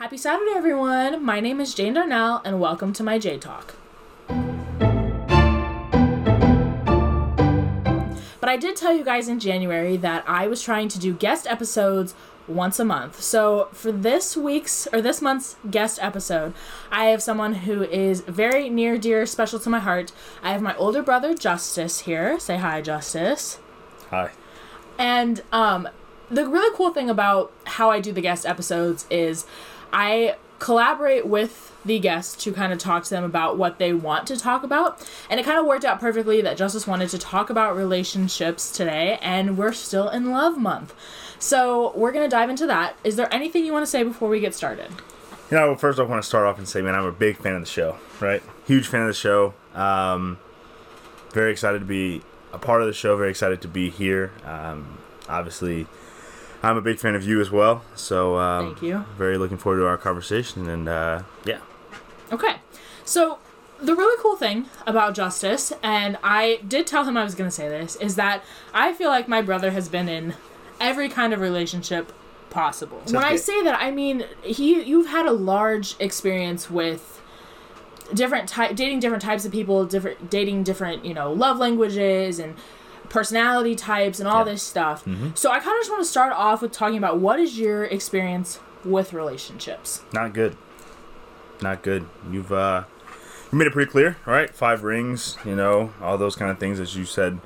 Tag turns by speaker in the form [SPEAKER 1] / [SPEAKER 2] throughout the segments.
[SPEAKER 1] Happy Saturday, everyone! My name is Jane Darnell, and welcome to my J Talk. But I did tell you guys in January that I was trying to do guest episodes once a month. So for this week's or this month's guest episode, I have someone who is very near, dear, special to my heart. I have my older brother Justice here. Say hi, Justice.
[SPEAKER 2] Hi.
[SPEAKER 1] And um, the really cool thing about how I do the guest episodes is I collaborate with the guests to kind of talk to them about what they want to talk about. And it kind of worked out perfectly that Justice wanted to talk about relationships today, and we're still in love month. So we're going to dive into that. Is there anything you want to say before we get started?
[SPEAKER 2] You know, first I want to start off and say, man, I'm a big fan of the show, right? Huge fan of the show. Um, very excited to be a part of the show, very excited to be here. Um, obviously, I'm a big fan of you as well. So, um,
[SPEAKER 1] Thank you.
[SPEAKER 2] Very looking forward to our conversation, and uh, yeah.
[SPEAKER 1] Okay. So the really cool thing about Justice, and I did tell him I was going to say this, is that I feel like my brother has been in every kind of relationship possible. when I say that, I mean he you've had a large experience with different type dating different types of people, different dating different, you know, love languages and personality types and all
[SPEAKER 2] Yeah.
[SPEAKER 1] this stuff. So I kind of just want to start off with talking about what is your experience with relationships?
[SPEAKER 2] Not good. Not good. You've uh, you made it pretty clear, all right? Five rings, you know, all those kind of things as you said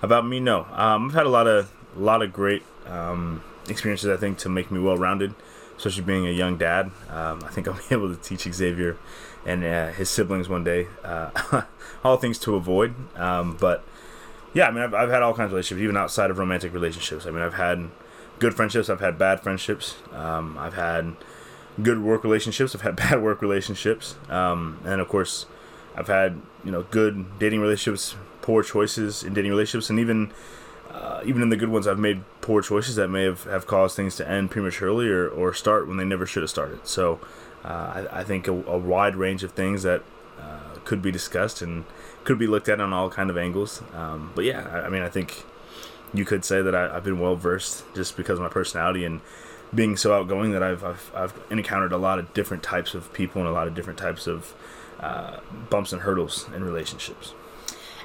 [SPEAKER 2] about me. No, um, I've had a lot of a lot of great um, experiences. I think to make me well rounded, especially being a young dad. Um, I think I'll be able to teach Xavier and uh, his siblings one day uh, all things to avoid. Um, but yeah, I mean, I've, I've had all kinds of relationships, even outside of romantic relationships. I mean, I've had good friendships, I've had bad friendships, um, I've had good work relationships, I've had bad work relationships, um, and of course, I've had you know good dating relationships, poor choices in dating relationships, and even uh, even in the good ones, I've made poor choices that may have, have caused things to end prematurely or, or start when they never should have started. So uh, I, I think a, a wide range of things that uh, could be discussed and could be looked at on all kind of angles. Um, but yeah, I, I mean, I think you could say that I, I've been well versed just because of my personality and being so outgoing that I've, I've, I've encountered a lot of different types of people and a lot of different types of uh, bumps and hurdles in relationships.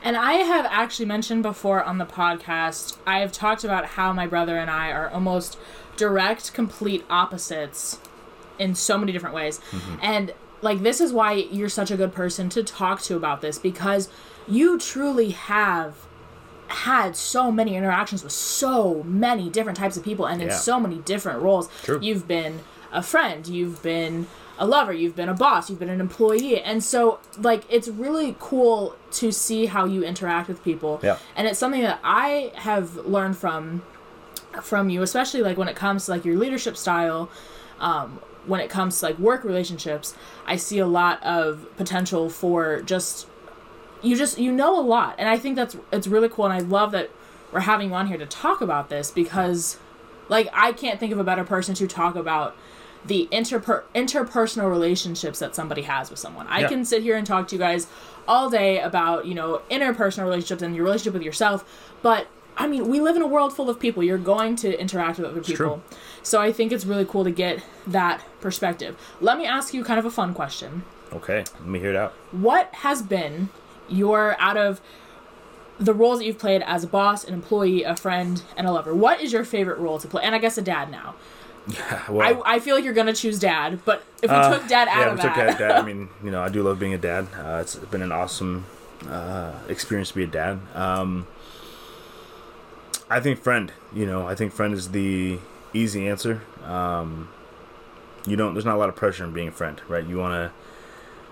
[SPEAKER 1] And I have actually mentioned before on the podcast, I have talked about how my brother and I are almost direct, complete opposites in so many different ways. And like, this is why you're such a good person to talk to about this because you truly have had so many interactions with so many different types of people and in so many different roles.
[SPEAKER 2] True.
[SPEAKER 1] You've been a friend, you've been a lover, you've been a boss, you've been an employee. And so like it's really cool to see how you interact with people.
[SPEAKER 2] Yeah.
[SPEAKER 1] And it's something that I have learned from from you, especially like when it comes to like your leadership style, um, when it comes to like work relationships, I see a lot of potential for just you just you know a lot and i think that's it's really cool and i love that we're having you on here to talk about this because like i can't think of a better person to talk about the interper- interpersonal relationships that somebody has with someone i
[SPEAKER 2] Yeah.
[SPEAKER 1] can sit here and talk to you guys all day about you know interpersonal relationships and your relationship with yourself but i mean we live in a world full of people you're going to interact with other people
[SPEAKER 2] true.
[SPEAKER 1] so i think it's really cool to get that perspective let me ask you kind of a fun question
[SPEAKER 2] Okay, let me hear it out.
[SPEAKER 1] what has been your out of the roles that you've played as a boss, an employee, a friend, and a lover? What is your favorite role to play? And I guess a dad now.
[SPEAKER 2] Yeah, Well,
[SPEAKER 1] I, I feel like you're gonna choose dad, but if we
[SPEAKER 2] Uh,
[SPEAKER 1] took dad out
[SPEAKER 2] yeah,
[SPEAKER 1] of
[SPEAKER 2] we took
[SPEAKER 1] that,
[SPEAKER 2] dad, dad. I mean, you know, I do love being a dad. Uh, it's been an awesome uh, experience to be a dad. Um, I think friend. You know, I think friend is the easy answer. Um, you don't. There's not a lot of pressure in being a friend, right? You wanna.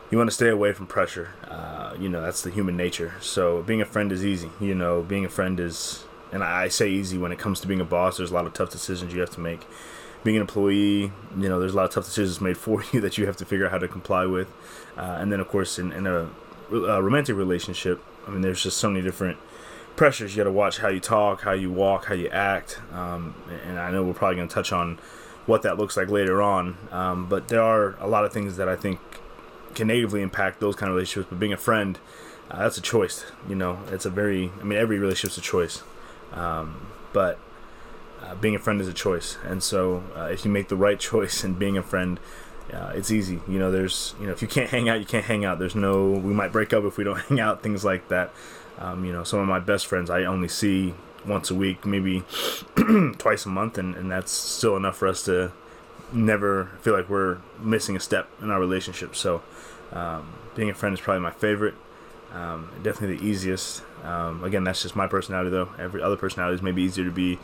[SPEAKER 2] You want to stay away from pressure. Uh, you know that's the human nature. So being a friend is easy. You know, being a friend is, and I say easy when it comes to being a boss. There's a lot of tough decisions you have to make being an employee, you know, there's a lot of tough decisions made for you that you have to figure out how to comply with. Uh, and then, of course, in, in a, a romantic relationship, I mean, there's just so many different pressures. You got to watch how you talk, how you walk, how you act. Um, and I know we're probably going to touch on what that looks like later on. Um, but there are a lot of things that I think can negatively impact those kind of relationships. But being a friend, uh, that's a choice. You know, it's a very, I mean, every relationship's a choice. Um, but uh, being a friend is a choice. And so uh, if you make the right choice in being a friend, uh, it's easy. You know, there's you know if you can't hang out, you can't hang out. There's no we might break up if we don't hang out. Things like that. Um, you know, some of my best friends I only see once a week, maybe twice a month, and, and that's still enough for us to never feel like we're missing a step in our relationship. So, um, being a friend is probably my favorite. Um, definitely the easiest. Um, again, that's just my personality, though. Every other personality is maybe easier to be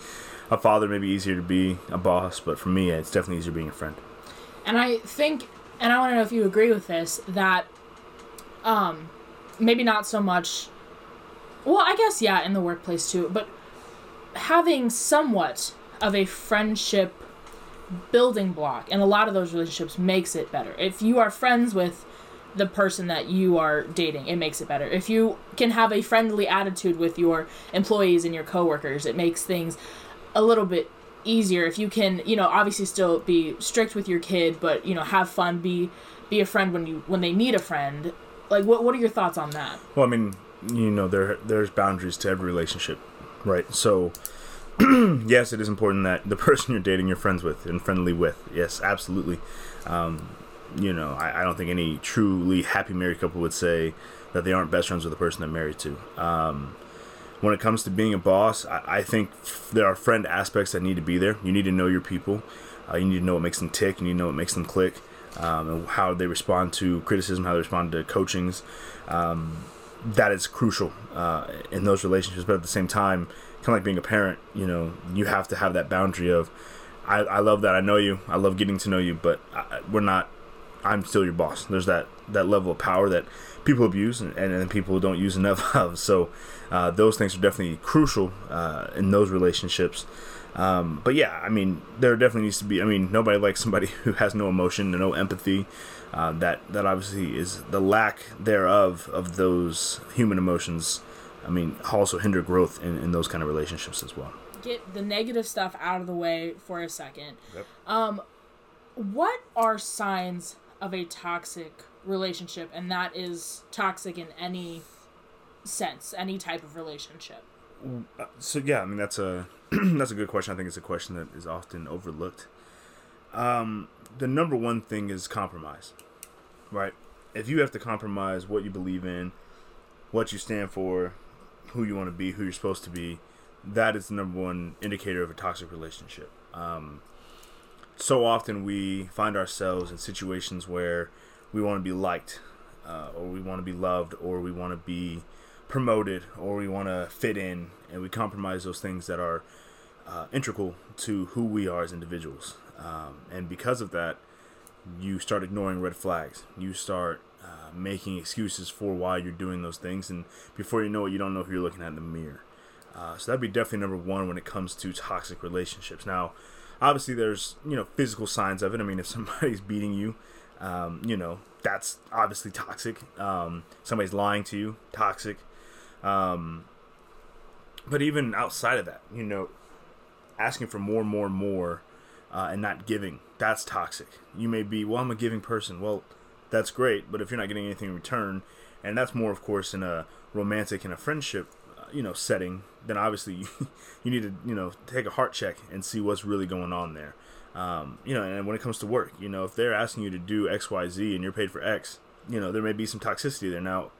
[SPEAKER 2] a father, maybe easier to be a boss, but for me, it's definitely easier being a friend.
[SPEAKER 1] And I think, and I want to know if you agree with this, that um, maybe not so much. Well, I guess yeah, in the workplace too, but having somewhat of a friendship building block and a lot of those relationships makes it better. If you are friends with the person that you are dating, it makes it better. If you can have a friendly attitude with your employees and your coworkers, it makes things a little bit easier. If you can, you know, obviously still be strict with your kid, but you know, have fun, be be a friend when you when they need a friend. Like what what are your thoughts on that?
[SPEAKER 2] Well, I mean, you know, there there's boundaries to every relationship, right? So yes, it is important that the person you're dating, you're friends with and friendly with. Yes, absolutely. Um, you know, I, I, don't think any truly happy married couple would say that they aren't best friends with the person they're married to. Um, when it comes to being a boss, I, I, think there are friend aspects that need to be there. You need to know your people. Uh, you need to know what makes them tick. You need to know what makes them click, um, and how they respond to criticism, how they respond to coachings. Um, that is crucial uh, in those relationships. But at the same time, kind of like being a parent, you know, you have to have that boundary of, I, I love that I know you, I love getting to know you, but I, we're not. I'm still your boss. There's that that level of power that people abuse and, and people don't use enough of. So uh, those things are definitely crucial uh, in those relationships. Um, but yeah, I mean, there definitely needs to be. I mean, nobody likes somebody who has no emotion and no empathy. Uh, that that obviously is the lack thereof of those human emotions. I mean, also hinder growth in, in those kind of relationships as well.
[SPEAKER 1] Get the negative stuff out of the way for a second. Yep. Um, what are signs of a toxic relationship, and that is toxic in any sense, any type of relationship?
[SPEAKER 2] So yeah, I mean that's a that's a good question. I think it's a question that is often overlooked. Um, the number one thing is compromise, right? If you have to compromise what you believe in, what you stand for, who you want to be, who you're supposed to be, that is the number one indicator of a toxic relationship. Um, so often we find ourselves in situations where we want to be liked, uh, or we want to be loved, or we want to be promoted, or we want to fit in, and we compromise those things that are uh, integral to who we are as individuals. Um, and because of that, you start ignoring red flags. You start uh, making excuses for why you're doing those things, and before you know it, you don't know who you're looking at in the mirror. Uh, so that'd be definitely number one when it comes to toxic relationships. Now, obviously, there's you know physical signs of it. I mean, if somebody's beating you, um, you know that's obviously toxic. Um, somebody's lying to you, toxic. Um, but even outside of that, you know, asking for more, more, more, uh, and not giving, that's toxic. You may be, well, I'm a giving person. Well, that's great, but if you're not getting anything in return, and that's more, of course, in a romantic and a friendship, uh, you know, setting, then obviously you, you need to, you know, take a heart check and see what's really going on there. Um, you know, and when it comes to work, you know, if they're asking you to do X, Y, Z, and you're paid for X, you know, there may be some toxicity there. Now,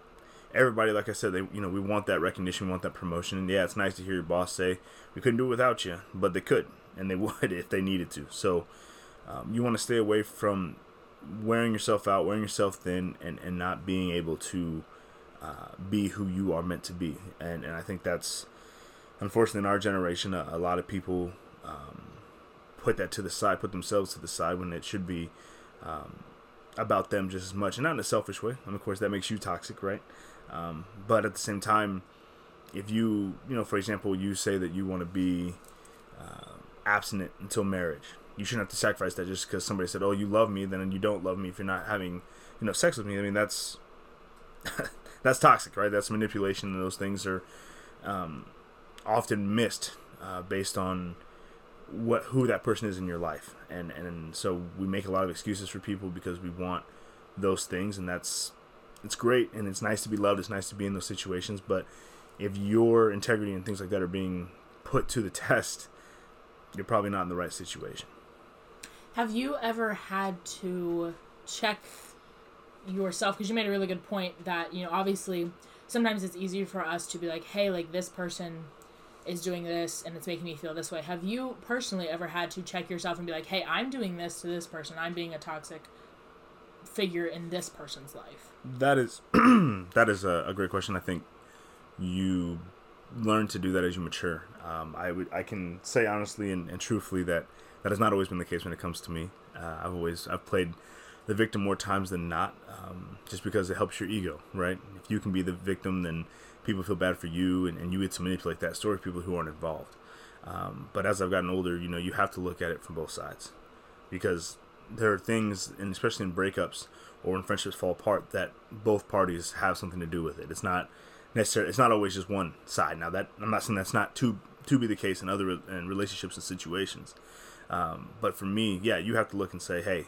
[SPEAKER 2] everybody, like I said, they, you know, we want that recognition, we want that promotion, and yeah, it's nice to hear your boss say we couldn't do it without you, but they could, and they would if they needed to. So, um, you want to stay away from wearing yourself out, wearing yourself thin, and, and not being able to uh, be who you are meant to be. And, and I think that's, unfortunately, in our generation, a, a lot of people um, put that to the side, put themselves to the side when it should be um, about them just as much. And not in a selfish way. And of course, that makes you toxic, right? Um, but at the same time, if you, you know, for example, you say that you want to be uh, abstinent until marriage you shouldn't have to sacrifice that just because somebody said, "Oh, you love me," then you don't love me if you're not having, you know, sex with me. I mean, that's that's toxic, right? That's manipulation, and those things are um, often missed uh, based on what who that person is in your life, and and so we make a lot of excuses for people because we want those things, and that's it's great and it's nice to be loved. It's nice to be in those situations, but if your integrity and things like that are being put to the test, you're probably not in the right situation.
[SPEAKER 1] Have you ever had to check yourself? Because you made a really good point that, you know, obviously sometimes it's easier for us to be like, hey, like this person is doing this and it's making me feel this way. Have you personally ever had to check yourself and be like, hey, I'm doing this to this person. I'm being a toxic figure in this person's life?
[SPEAKER 2] That is that is a, a, great question. I think you learn to do that as you mature. Um, I would I can say honestly and, and, truthfully that that has not always been the case when it comes to me. Uh, I've always I've played the victim more times than not, um, just because it helps your ego, right? If you can be the victim, then people feel bad for you, and, and you get to manipulate that story people who aren't involved. Um, but as I've gotten older, you know, you have to look at it from both sides, because there are things, and especially in breakups or when friendships fall apart, that both parties have something to do with it. It's not necessarily, it's not always just one side. Now that I'm not saying that's not to to be the case in other in relationships and situations, um, but for me, yeah, you have to look and say, hey,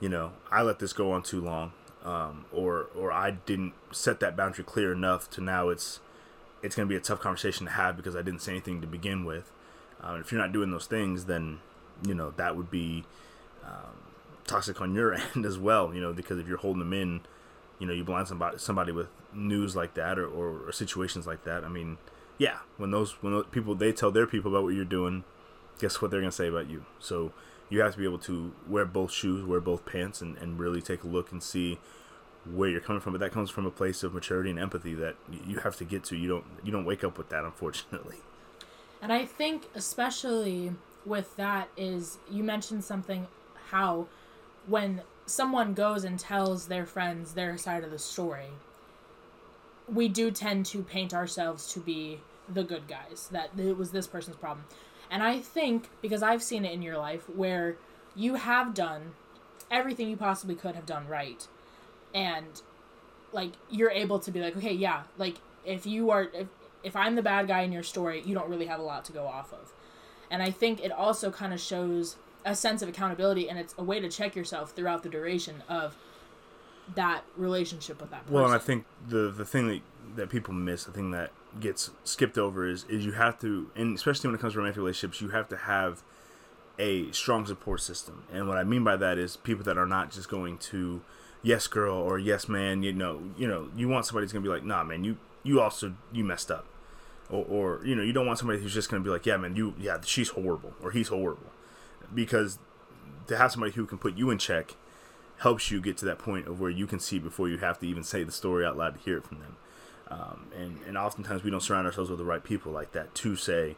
[SPEAKER 2] you know, I let this go on too long, um, or or I didn't set that boundary clear enough to now it's it's going to be a tough conversation to have because I didn't say anything to begin with. Um, if you're not doing those things, then you know that would be um, toxic on your end as well. You know, because if you're holding them in, you know, you blind somebody somebody with news like that or, or, or situations like that. I mean, yeah, when those when those people they tell their people about what you're doing, guess what they're gonna say about you. So you have to be able to wear both shoes, wear both pants, and, and really take a look and see where you're coming from. But that comes from a place of maturity and empathy that you have to get to. You don't you don't wake up with that, unfortunately.
[SPEAKER 1] And I think especially with that is you mentioned something how when someone goes and tells their friends their side of the story, we do tend to paint ourselves to be the good guys. That it was this person's problem. And I think because I've seen it in your life where you have done everything you possibly could have done right. And like you're able to be like, okay, yeah, like if you are if if I'm the bad guy in your story, you don't really have a lot to go off of. And I think it also kind of shows a sense of accountability and it's a way to check yourself throughout the duration of that relationship with that person.
[SPEAKER 2] Well, and I think the the thing that that people miss, the thing that gets skipped over is is you have to, and especially when it comes to romantic relationships, you have to have a strong support system. And what I mean by that is people that are not just going to yes girl or yes man. You know, you know, you want somebody who's gonna be like, nah, man, you you also you messed up, or, or you know, you don't want somebody who's just gonna be like, yeah, man, you yeah, she's horrible or he's horrible, because to have somebody who can put you in check helps you get to that point of where you can see before you have to even say the story out loud to hear it from them. Um, and and oftentimes we don't surround ourselves with the right people like that to say,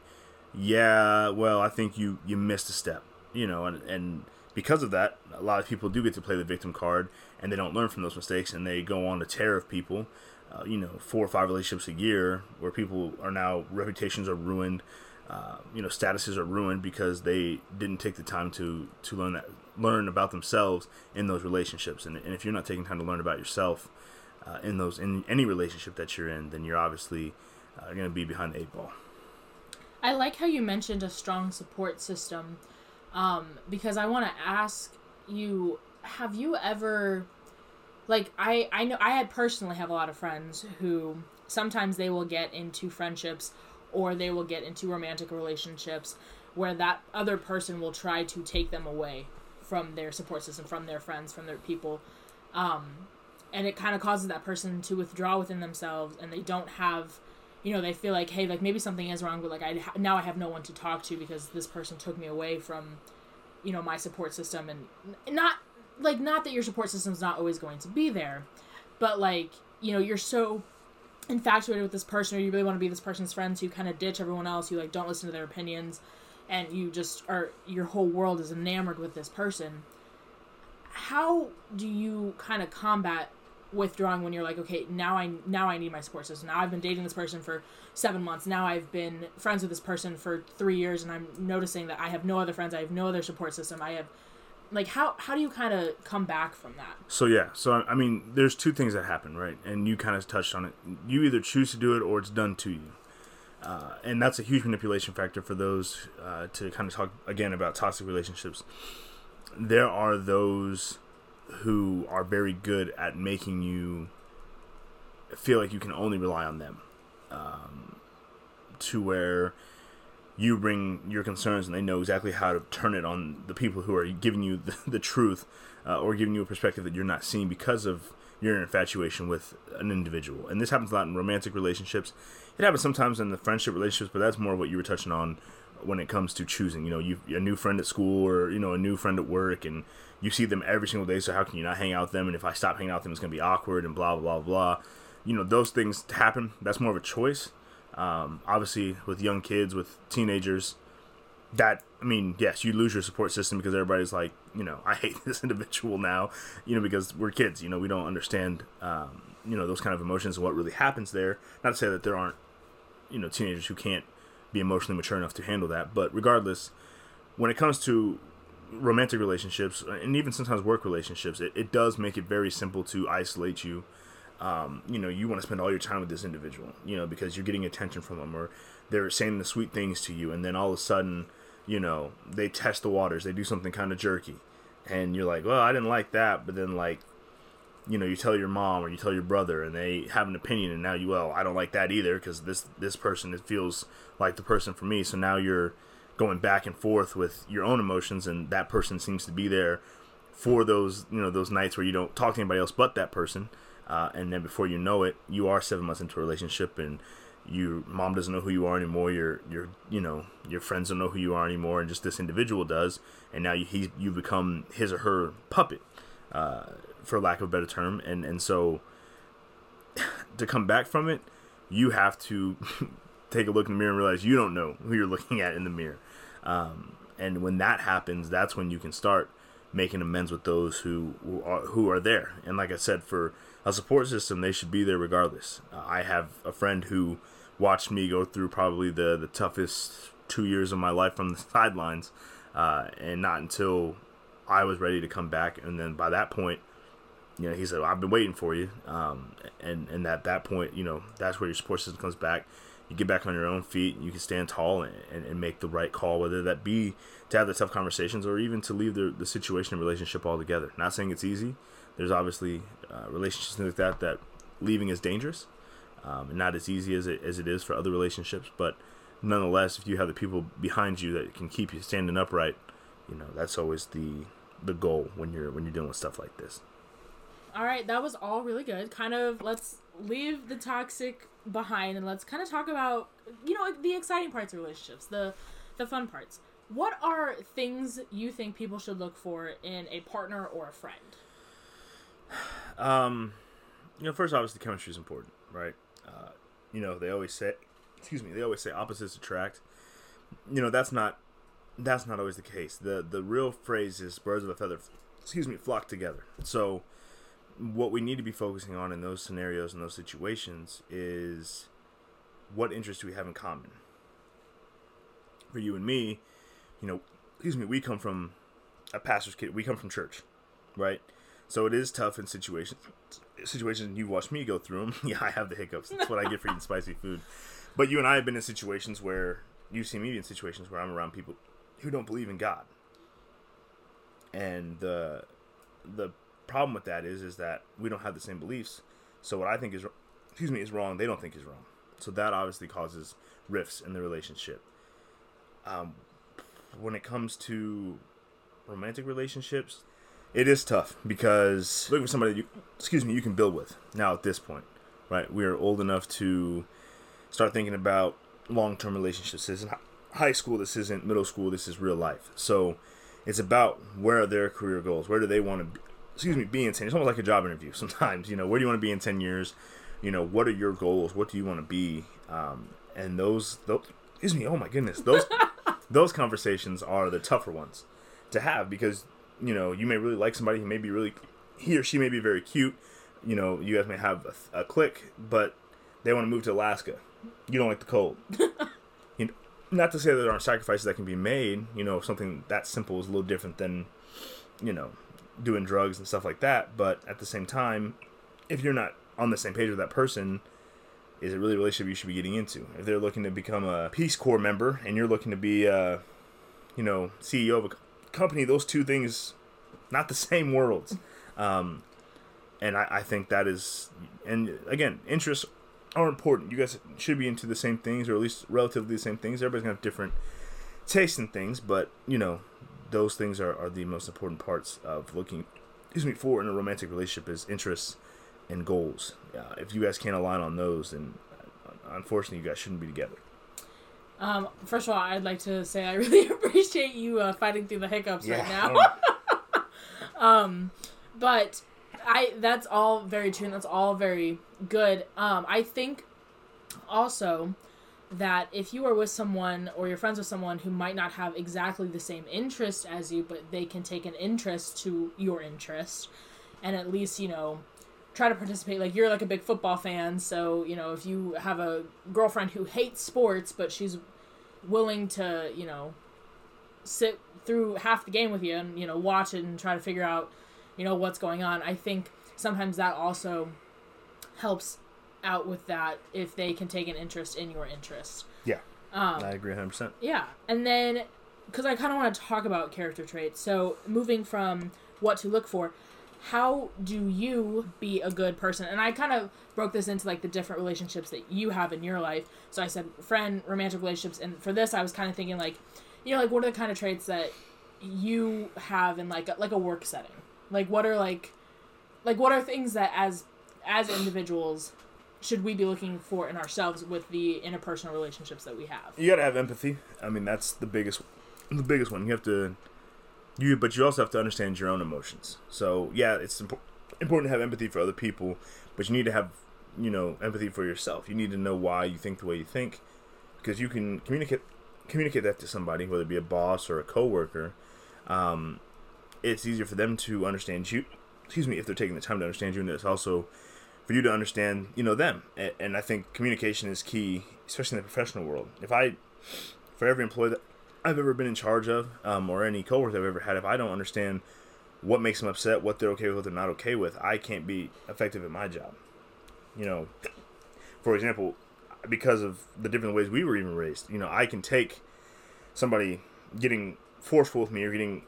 [SPEAKER 2] yeah, well, I think you you missed a step, you know, and and because of that, a lot of people do get to play the victim card, and they don't learn from those mistakes, and they go on to tear of people. Uh, you know, four or five relationships a year where people are now reputations are ruined, uh, you know, statuses are ruined because they didn't take the time to to learn that learn about themselves in those relationships. And, and if you're not taking time to learn about yourself uh, in those in any relationship that you're in, then you're obviously uh, going to be behind the eight ball.
[SPEAKER 1] I like how you mentioned a strong support system um, because I want to ask you: Have you ever, like, I I know I personally have a lot of friends who sometimes they will get into friendships or they will get into romantic relationships where that other person will try to take them away from their support system, from their friends, from their people. Um, and it kind of causes that person to withdraw within themselves and they don't have you know they feel like hey like maybe something is wrong but like i now i have no one to talk to because this person took me away from you know my support system and not like not that your support system's not always going to be there but like you know you're so infatuated with this person or you really want to be this person's friend so you kind of ditch everyone else you like don't listen to their opinions and you just are your whole world is enamored with this person how do you kind of combat withdrawing when you're like okay now i now i need my support system. Now i've been dating this person for seven months. Now i've been friends with this person for three years and i'm noticing that i have no other friends i have no other support system. I have like how how do you kind of come back from that?
[SPEAKER 2] So yeah. So i mean there's two things that happen right? And you kind of touched on it. You either choose to do it or it's done to you. Uh, and that's a huge manipulation factor for those uh, to kind of talk again about toxic relationships. There are those who are very good at making you feel like you can only rely on them, um, to where you bring your concerns and they know exactly how to turn it on the people who are giving you the, the truth uh, or giving you a perspective that you're not seeing because of your infatuation with an individual. And this happens a lot in romantic relationships. It happens sometimes in the friendship relationships, but that's more what you were touching on when it comes to choosing. You know, you a new friend at school or you know a new friend at work, and you see them every single day. So how can you not hang out with them? And if I stop hanging out with them, it's gonna be awkward and blah blah blah blah. You know, those things happen. That's more of a choice. Um, obviously, with young kids, with teenagers, that I mean, yes, you lose your support system because everybody's like, you know, I hate this individual now, you know, because we're kids, you know, we don't understand, um, you know, those kind of emotions and what really happens there. Not to say that there aren't, you know, teenagers who can't be emotionally mature enough to handle that, but regardless, when it comes to romantic relationships and even sometimes work relationships, it, it does make it very simple to isolate you um, you know, you want to spend all your time with this individual, you know, because you're getting attention from them or they're saying the sweet things to you. And then all of a sudden, you know, they test the waters, they do something kind of jerky. And you're like, well, I didn't like that. But then, like, you know, you tell your mom or you tell your brother and they have an opinion. And now you, well, I don't like that either because this, this person, it feels like the person for me. So now you're going back and forth with your own emotions and that person seems to be there for those, you know, those nights where you don't talk to anybody else but that person uh, and then before you know it, you are seven months into a relationship, and your mom doesn't know who you are anymore. Your your you know your friends don't know who you are anymore, and just this individual does. And now you he you become his or her puppet, uh, for lack of a better term. And and so to come back from it, you have to take a look in the mirror and realize you don't know who you're looking at in the mirror. Um, and when that happens, that's when you can start making amends with those who, who are who are there. And like I said, for a support system, they should be there regardless. Uh, I have a friend who watched me go through probably the the toughest two years of my life from the sidelines, uh, and not until I was ready to come back. And then by that point, you know, he said, well, "I've been waiting for you." Um, and and at that point, you know, that's where your support system comes back. You get back on your own feet. You can stand tall and, and, and make the right call, whether that be to have the tough conversations or even to leave the, the situation and relationship altogether. Not saying it's easy. There's obviously uh, relationships like that that leaving is dangerous um, and not as easy as it, as it is for other relationships. But nonetheless, if you have the people behind you that can keep you standing upright, you know that's always the the goal when you're when you're dealing with stuff like this.
[SPEAKER 1] All right, that was all really good. Kind of let's leave the toxic behind and let's kind of talk about you know the exciting parts of relationships, the the fun parts. What are things you think people should look for in a partner or a friend?
[SPEAKER 2] Um, you know, first obviously chemistry is important, right? Uh, you know, they always say, excuse me, they always say opposites attract. You know, that's not that's not always the case. the The real phrase is birds of a feather, excuse me, flock together. So, what we need to be focusing on in those scenarios and those situations is what interests do we have in common. For you and me, you know, excuse me, we come from a pastor's kid. We come from church, right? So it is tough in situations. Situations you watch me go through them. yeah, I have the hiccups. That's what I get for eating spicy food. But you and I have been in situations where you see me in situations where I'm around people who don't believe in God. And the the problem with that is is that we don't have the same beliefs. So what I think is excuse me is wrong, they don't think is wrong. So that obviously causes rifts in the relationship. Um, when it comes to romantic relationships, it is tough because looking for somebody you, excuse me, you can build with now at this point, right? We are old enough to start thinking about long-term relationships. This isn't high school. This isn't middle school. This is real life. So it's about where are their career goals? Where do they want to? Be, excuse me, be in ten. It's almost like a job interview. Sometimes, you know, where do you want to be in ten years? You know, what are your goals? What do you want to be? Um, and those, those, excuse me. Oh my goodness, those, those conversations are the tougher ones to have because you know, you may really like somebody, he may be really, he or she may be very cute. You know, you guys may have a, a click, but they want to move to Alaska. You don't like the cold. you know, not to say that there aren't sacrifices that can be made. You know, something that simple is a little different than, you know, doing drugs and stuff like that. But at the same time, if you're not on the same page with that person, is it really a relationship you should be getting into? If they're looking to become a Peace Corps member and you're looking to be, a, you know, CEO of a company, those two things, not the same worlds. Um, and I, I think that is, and again, interests are important. You guys should be into the same things, or at least relatively the same things. Everybody's gonna have different tastes and things, but you know, those things are, are the most important parts of looking. Excuse me, for in a romantic relationship is interests and goals. Uh, if you guys can't align on those, then uh, unfortunately, you guys shouldn't be together.
[SPEAKER 1] Um, first of all, I'd like to say I really appreciate you uh, fighting through the hiccups right now. um, but I that's all very true and that's all very good. Um, I think also that if you are with someone or you're friends with someone who might not have exactly the same interest as you, but they can take an interest to your interest, and at least you know try to participate. Like you're like a big football fan, so you know if you have a girlfriend who hates sports, but she's willing to you know sit through half the game with you and you know watch it and try to figure out you know what's going on. I think sometimes that also helps out with that if they can take an interest in your interest.
[SPEAKER 2] Yeah,
[SPEAKER 1] Um,
[SPEAKER 2] I agree 100. percent
[SPEAKER 1] yeah, and then because I kind of want to talk about character traits. So moving from what to look for, how do you be a good person? And I kind of broke this into like the different relationships that you have in your life. So I said friend, romantic relationships, and for this I was kind of thinking like, you know, like what are the kind of traits that you have in like a, like a work setting? Like what are like like what are things that as as individuals should we be looking for in ourselves with the interpersonal relationships that we have?
[SPEAKER 2] You gotta have empathy. I mean, that's the biggest, the biggest one. You have to, you, but you also have to understand your own emotions. So yeah, it's impo- important to have empathy for other people, but you need to have, you know, empathy for yourself. You need to know why you think the way you think, because you can communicate communicate that to somebody, whether it be a boss or a coworker. Um, it's easier for them to understand you. Excuse me, if they're taking the time to understand you, and it's also for you to understand, you know, them. And, and I think communication is key, especially in the professional world. If I, for every employee that I've ever been in charge of, um, or any coworker I've ever had, if I don't understand what makes them upset, what they're okay with, what they're not okay with, I can't be effective at my job. You know, for example, because of the different ways we were even raised, you know, I can take somebody getting forceful with me or getting,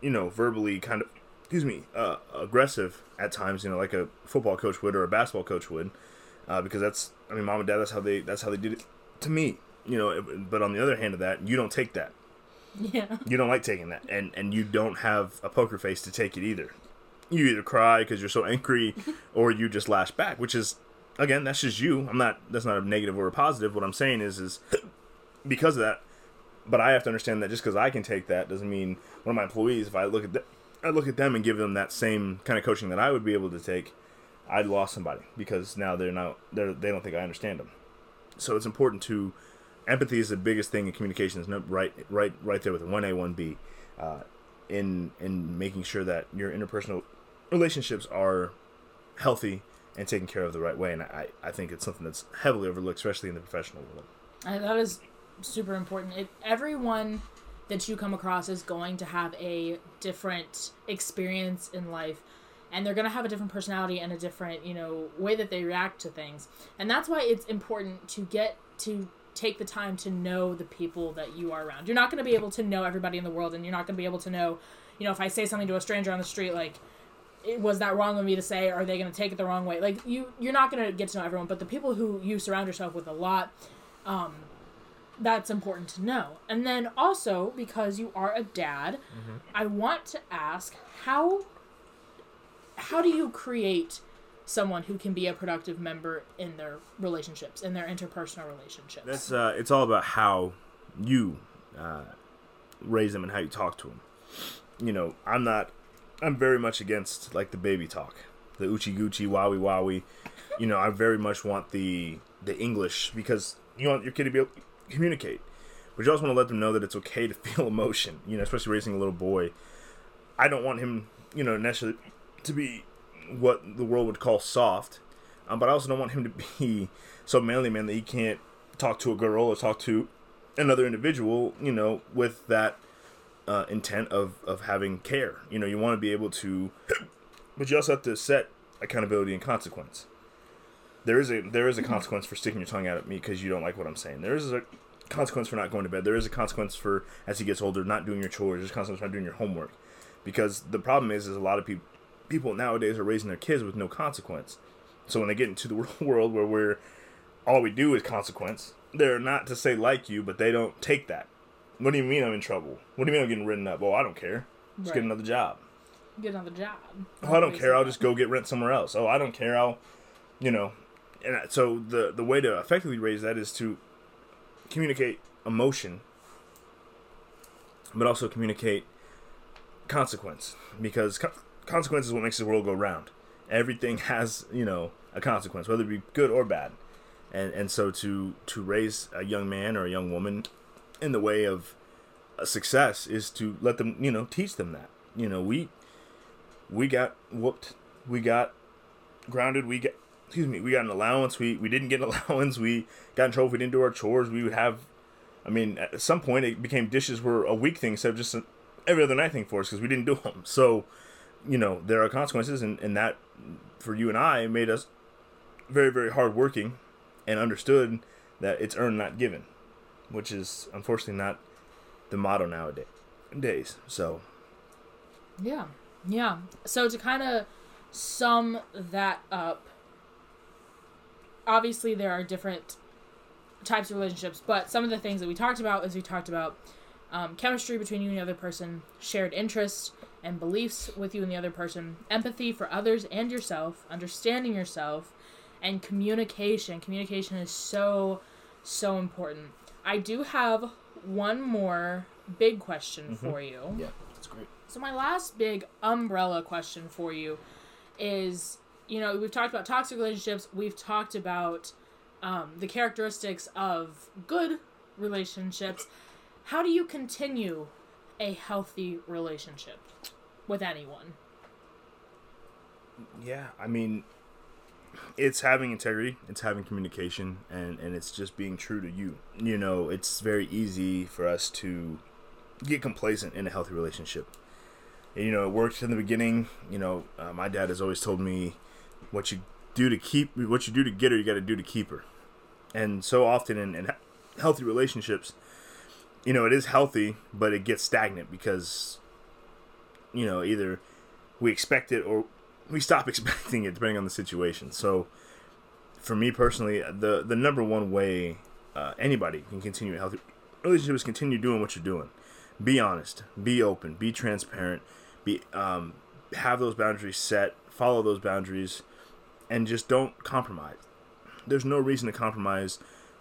[SPEAKER 2] you know, verbally kind of, excuse me, uh, aggressive at times, you know, like a football coach would or a basketball coach would, uh, because that's, I mean, mom and dad, that's how they, that's how they did it to me, you know. But on the other hand of that, you don't take that.
[SPEAKER 1] Yeah.
[SPEAKER 2] You don't like taking that, and and you don't have a poker face to take it either. You either cry because you're so angry, or you just lash back, which is, again, that's just you. I'm not. That's not a negative or a positive. What I'm saying is, is because of that. But I have to understand that just because I can take that doesn't mean one of my employees. If I look at them, I look at them and give them that same kind of coaching that I would be able to take. I'd lost somebody because now they're not. They're they don't think I understand them. So it's important to empathy is the biggest thing in communication. Is right, right, right there with one A, one B, uh, in in making sure that your interpersonal relationships are healthy and taken care of the right way. And I, I think it's something that's heavily overlooked, especially in the professional world.
[SPEAKER 1] I, that is super important. It, everyone that you come across is going to have a different experience in life and they're going to have a different personality and a different you know way that they react to things and that's why it's important to get to take the time to know the people that you are around. You're not going to be able to know everybody in the world and you're not going to be able to know you know if i say something to a stranger on the street like was that wrong of me to say are they going to take it the wrong way? Like you you're not going to get to know everyone but the people who you surround yourself with a lot um, that's important to know. And then also because you are a dad, I want to ask how how do you create someone who can be a productive member in their relationships, in their interpersonal relationships?
[SPEAKER 2] That's uh, it's all about how you uh, raise them and how you talk to them. You know, I'm not. I'm very much against like the baby talk, the uchi gucci, wowie wowie. You know, I very much want the the English because you want your kid to be able to communicate, but you also want to let them know that it's okay to feel emotion. You know, especially raising a little boy. I don't want him, you know, necessarily to be what the world would call soft, um, but I also don't want him to be so manly man that he can't talk to a girl or talk to another individual, you know, with that uh, intent of, of having care. You know, you want to be able to, but you also have to set accountability and consequence. There is a there is a consequence for sticking your tongue out at me because you don't like what I'm saying. There is a consequence for not going to bed. There is a consequence for as he gets older not doing your chores. There's consequence for not doing your homework. Because the problem is, is a lot of people people nowadays are raising their kids with no consequence. So when they get into the world where we're all we do is consequence. They're not to say like you, but they don't take that. What do you mean I'm in trouble? What do you mean I'm getting written up? Oh, I don't care. Just get another job.
[SPEAKER 1] Get another job.
[SPEAKER 2] Oh, I don't care. I'll just go get rent somewhere else. Oh, I don't care. I'll, you know, and so the the way to effectively raise that is to communicate emotion, but also communicate consequence because consequence is what makes the world go round. Everything has you know a consequence, whether it be good or bad, and and so to to raise a young man or a young woman in the way of a success is to let them you know teach them that you know we we got whooped. We got grounded. We got excuse me. We got an allowance. We we didn't get an allowance. We got in trouble. if We didn't do our chores. We would have. I mean, at some point, it became dishes were a week thing instead of just an every other night thing for us because we didn't do them. So, you know, there are consequences, and, and that for you and I made us very very hardworking, and understood that it's earned not given, which is unfortunately not the motto nowadays. Days. So
[SPEAKER 1] Yeah. Yeah. So to kind of sum that up, obviously there are different types of relationships, but some of the things that we talked about is we talked about um, chemistry between you and the other person, shared interests and beliefs with you and the other person, empathy for others and yourself, understanding yourself, and communication. Communication is so, so important. I do have one more big question for you.
[SPEAKER 2] yeah, that's great.
[SPEAKER 1] So my last big umbrella question for you is, you know, we've talked about toxic relationships. We've talked about um, the characteristics of good relationships. How do you continue a healthy relationship with anyone?
[SPEAKER 2] Yeah, I mean, it's having integrity, it's having communication, and and it's just being true to you. You know, it's very easy for us to get complacent in a healthy relationship. You know, it worked in the beginning. You know, uh, my dad has always told me, "What you do to keep, what you do to get her, you got to do to keep her." And so often in, in healthy relationships, you know, it is healthy, but it gets stagnant because, you know, either we expect it or we stop expecting it depending on the situation. So, for me personally, the the number one way uh, anybody can continue a healthy relationship is continue doing what you're doing. Be honest, be open, be transparent, be um, have those boundaries set, follow those boundaries, and just don't compromise. There's no reason to compromise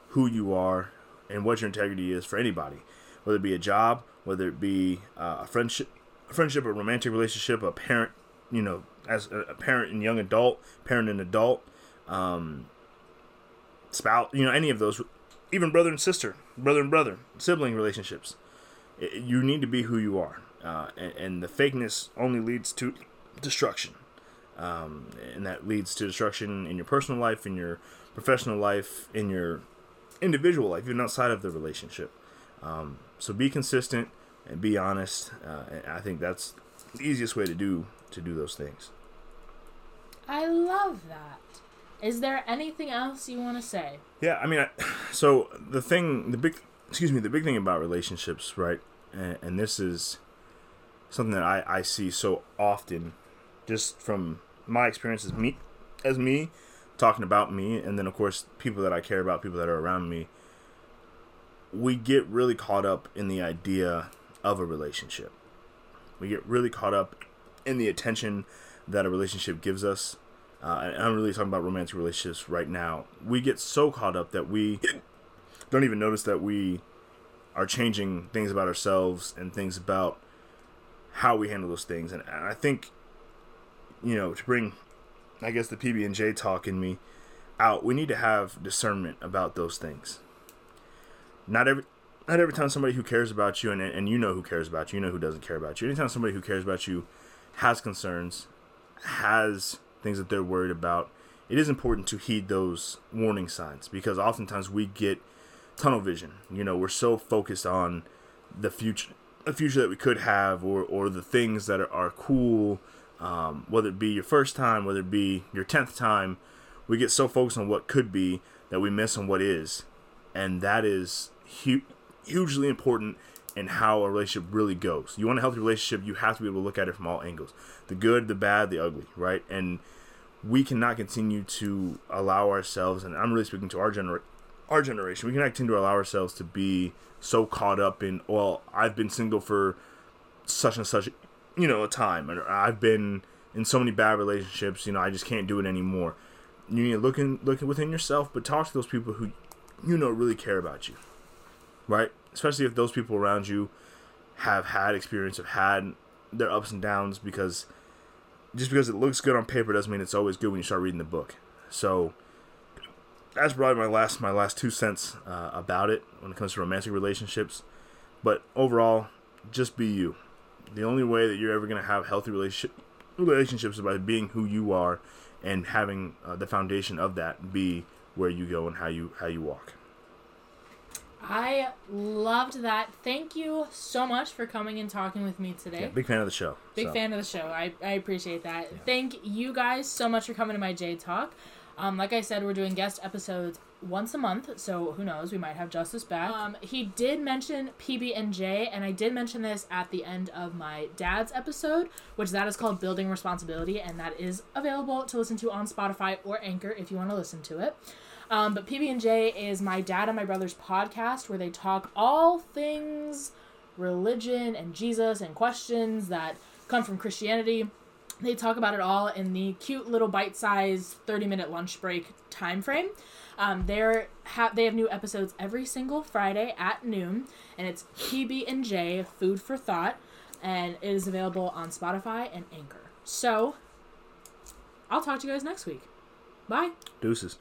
[SPEAKER 2] who you are and what your integrity is for anybody, whether it be a job, whether it be uh, a friendship, a friendship, a romantic relationship, a parent, you know, as a, parent and young adult, parent and adult, um, spouse, you know, any of those, even brother and sister, brother and brother, sibling relationships. I- you need to be who you are, uh, and, and the fakeness only leads to destruction um, and that leads to destruction in your personal life, in your professional life, in your individual life, even outside of the relationship. Um, so be consistent and be honest. Uh, and I think that's the easiest way to do to do those things.
[SPEAKER 1] I love that. Is there anything else you want to say?
[SPEAKER 2] Yeah, I mean, I, so the thing, the big, excuse me, the big thing about relationships, right? And, and this is something that I, I see so often, just from my experiences, me as me talking about me, and then of course people that I care about, people that are around me. We get really caught up in the idea of a relationship. We get really caught up in the attention that a relationship gives us uh, and I'm really talking about romantic relationships right now. We get so caught up that we don't even notice that we are changing things about ourselves and things about how we handle those things. And, I think, you know, to bring, I guess, the PB and J talk in me out, we need to have discernment about those things. Not every. Not every time somebody who cares about you, and, and you know who cares about you, you know who doesn't care about you. Anytime somebody who cares about you has concerns, has things that they're worried about, it is important to heed those warning signs because oftentimes we get tunnel vision. You know, we're so focused on the future, the future that we could have, or or the things that are, are cool. Um, whether it be your first time, whether it be your tenth time, we get so focused on what could be that we miss on what is, and that is hu- hugely important in how a relationship really goes. You want a healthy relationship, you have to be able to look at it from all angles the good, the bad, the ugly, right? And we cannot continue to allow ourselves, and I'm really speaking to our gener- our generation, we cannot continue to allow ourselves to be so caught up in, well, I've been single for such and such, you know, a time, and I've been in so many bad relationships, you know, I just can't do it anymore. You need to look in, look within yourself, but talk to those people who you know really care about you, right? Especially if those people around you have had experience, have had their ups and downs, because just because it looks good on paper doesn't mean it's always good when you start reading the book. So that's probably my last my last two cents uh, about it when it comes to romantic relationships. But overall, just be you. The only way that you're ever gonna have healthy relationship relationships is by being who you are and having uh, the foundation of that be where you go and how you how you walk.
[SPEAKER 1] I loved that. Thank you so much for coming and talking with me today.
[SPEAKER 2] Yeah, big fan of the show.
[SPEAKER 1] Big
[SPEAKER 2] so.
[SPEAKER 1] fan of the show. I, I appreciate that. Thank you guys so much for coming to my J Talk. Um, like I said, we're doing guest episodes once a month, so who knows? We might have Justice back. Um, he did mention PB and J, and I did mention this at the end of my dad's episode, which that is called Building Responsibility, and that is available to listen to on Spotify or Anchor if you want to listen to it. Um, but PB and J is my dad and my brother's podcast where they talk all things religion and Jesus and questions that come from Christianity. They talk about it all in the cute little bite-sized 30-minute lunch break time frame. Um, they're ha- they have new episodes every single Friday at noon, and it's PB and J Food for Thought, and it is available on Spotify and Anchor. So, I'll talk to you guys next week. Bye.
[SPEAKER 2] Deuces.